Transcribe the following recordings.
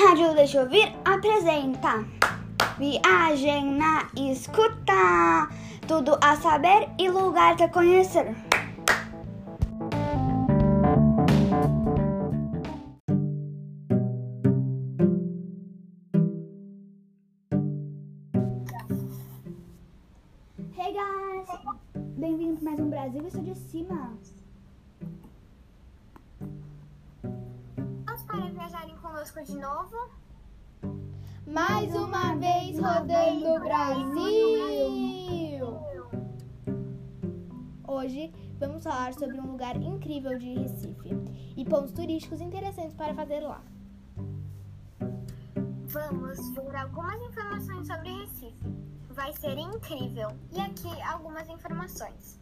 Rádio Deixa Eu Ouvir apresenta Viagem na escuta Tudo a saber e lugar a conhecer Hey guys! Bem-vindos mais um Brasil Isso de Cima conosco de novo? Mais uma vez rodando o Brasil! Hoje vamos falar sobre um lugar incrível de Recife e pontos turísticos interessantes para fazer lá. Vamos ver algumas informações sobre Recife. Vai ser incrível! E aqui algumas informações.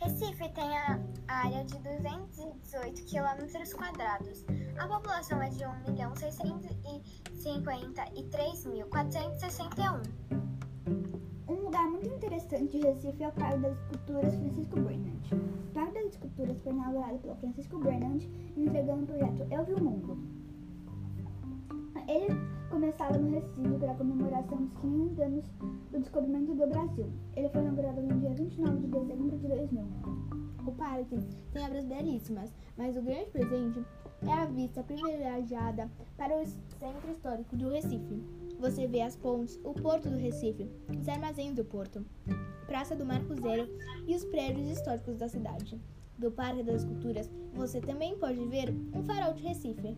Recife tem a área de 218 quilômetros quadrados. A população é de 1.653.461. Um lugar muito interessante de Recife é o Parque das Esculturas Francisco Bernard. O Parque das Esculturas foi inaugurado pelo Francisco Bernard, entregando o projeto Eu Vi o Mundo. Ele começava no Recife para a comemoração dos 500 anos do descobrimento do Brasil. Ele foi inaugurado no dia 29 de dezembro de 2000. O parque tem obras belíssimas, mas o grande presente é a vista privilegiada para o centro histórico do Recife. Você vê as pontes, o porto do Recife, os armazéns do porto, Praça do Marco Zero e os prédios históricos da cidade. Do Parque das Esculturas, você também pode ver um farol de Recife.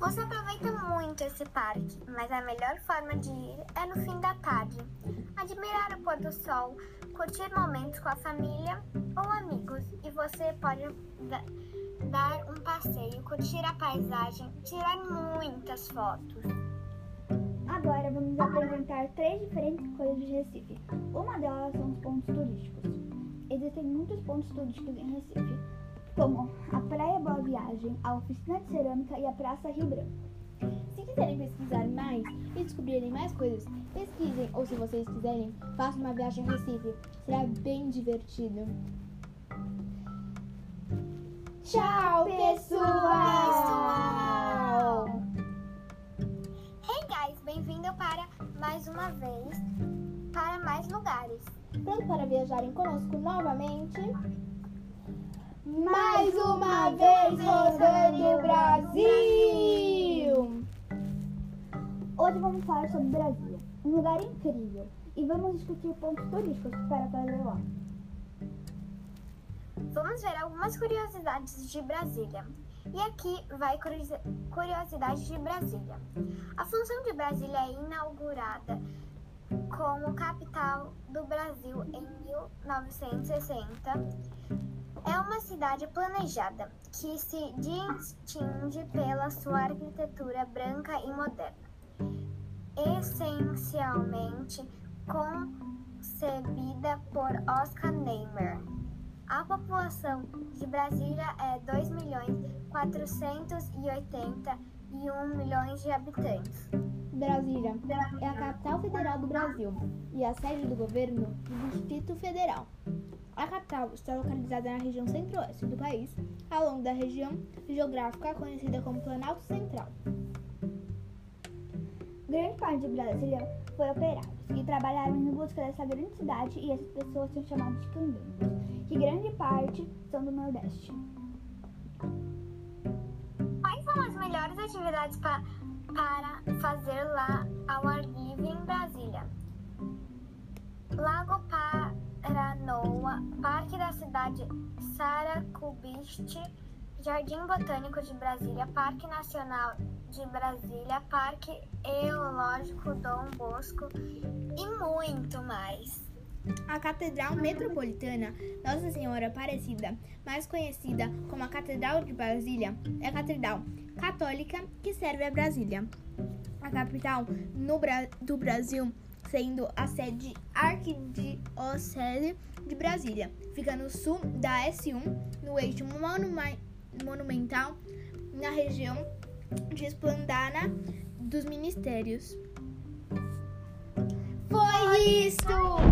Você aproveita muito esse parque, mas a melhor forma de ir é no fim da tarde. Admirar o pôr do sol, curtir momentos com a família ou amigos e você pode da- dar um passeio, curtir a paisagem, tirar muitas fotos. Agora vamos apresentar três diferentes coisas de Recife. Uma delas são os pontos turísticos. Existem muitos pontos turísticos em Recife, como a Praia Boa Viagem, a Oficina de Cerâmica e a Praça Rio Branco. Se quiserem pesquisar mais e descobrirem mais coisas, pesquisem ou se vocês quiserem, façam uma viagem a Recife. Será bem divertido. Tchau, pessoal! Hey guys, bem-vindo para mais uma vez para mais lugares. Pronto para viajarem conosco novamente? Mais uma vez rodando o Brasil! Hoje vamos falar sobre Brasília, um lugar incrível, e vamos discutir pontos turísticos para fazer lá. Vamos ver algumas curiosidades de Brasília. E aqui vai curiosi- curiosidade de Brasília. A função de Brasília é inaugurada como capital do Brasil em 1960. É uma cidade planejada que se distingue pela sua arquitetura branca e moderna, essencialmente concebida por Oscar Niemeyer. A população de Brasília é 2 milhões 481 milhões de habitantes. Brasília é a capital federal do Brasil e a sede do governo do Distrito Federal. A capital está localizada na região centro-oeste do país, ao longo da região geográfica conhecida como Planalto Central. Grande parte de Brasília foi operários que trabalharam em busca dessa grande cidade e essas pessoas são chamadas de candangos, que grande parte são do Nordeste. Quais são as melhores atividades pa- para fazer lá ao ar livre em Brasília? Lago Paranoa, Parque da Cidade Saracubiste, Jardim Botânico de Brasília, Parque Nacional de Brasília, Parque Eológico Dom Bosco e muito mais. A Catedral Metropolitana Nossa Senhora Aparecida, mais conhecida como a Catedral de Brasília, é a catedral católica que serve a Brasília, a capital Bra- do Brasil, sendo a sede arquidiocese de Brasília. Fica no sul da S1, no eixo monuma- monumental, na região de Esplanada dos Ministérios. Foi isso!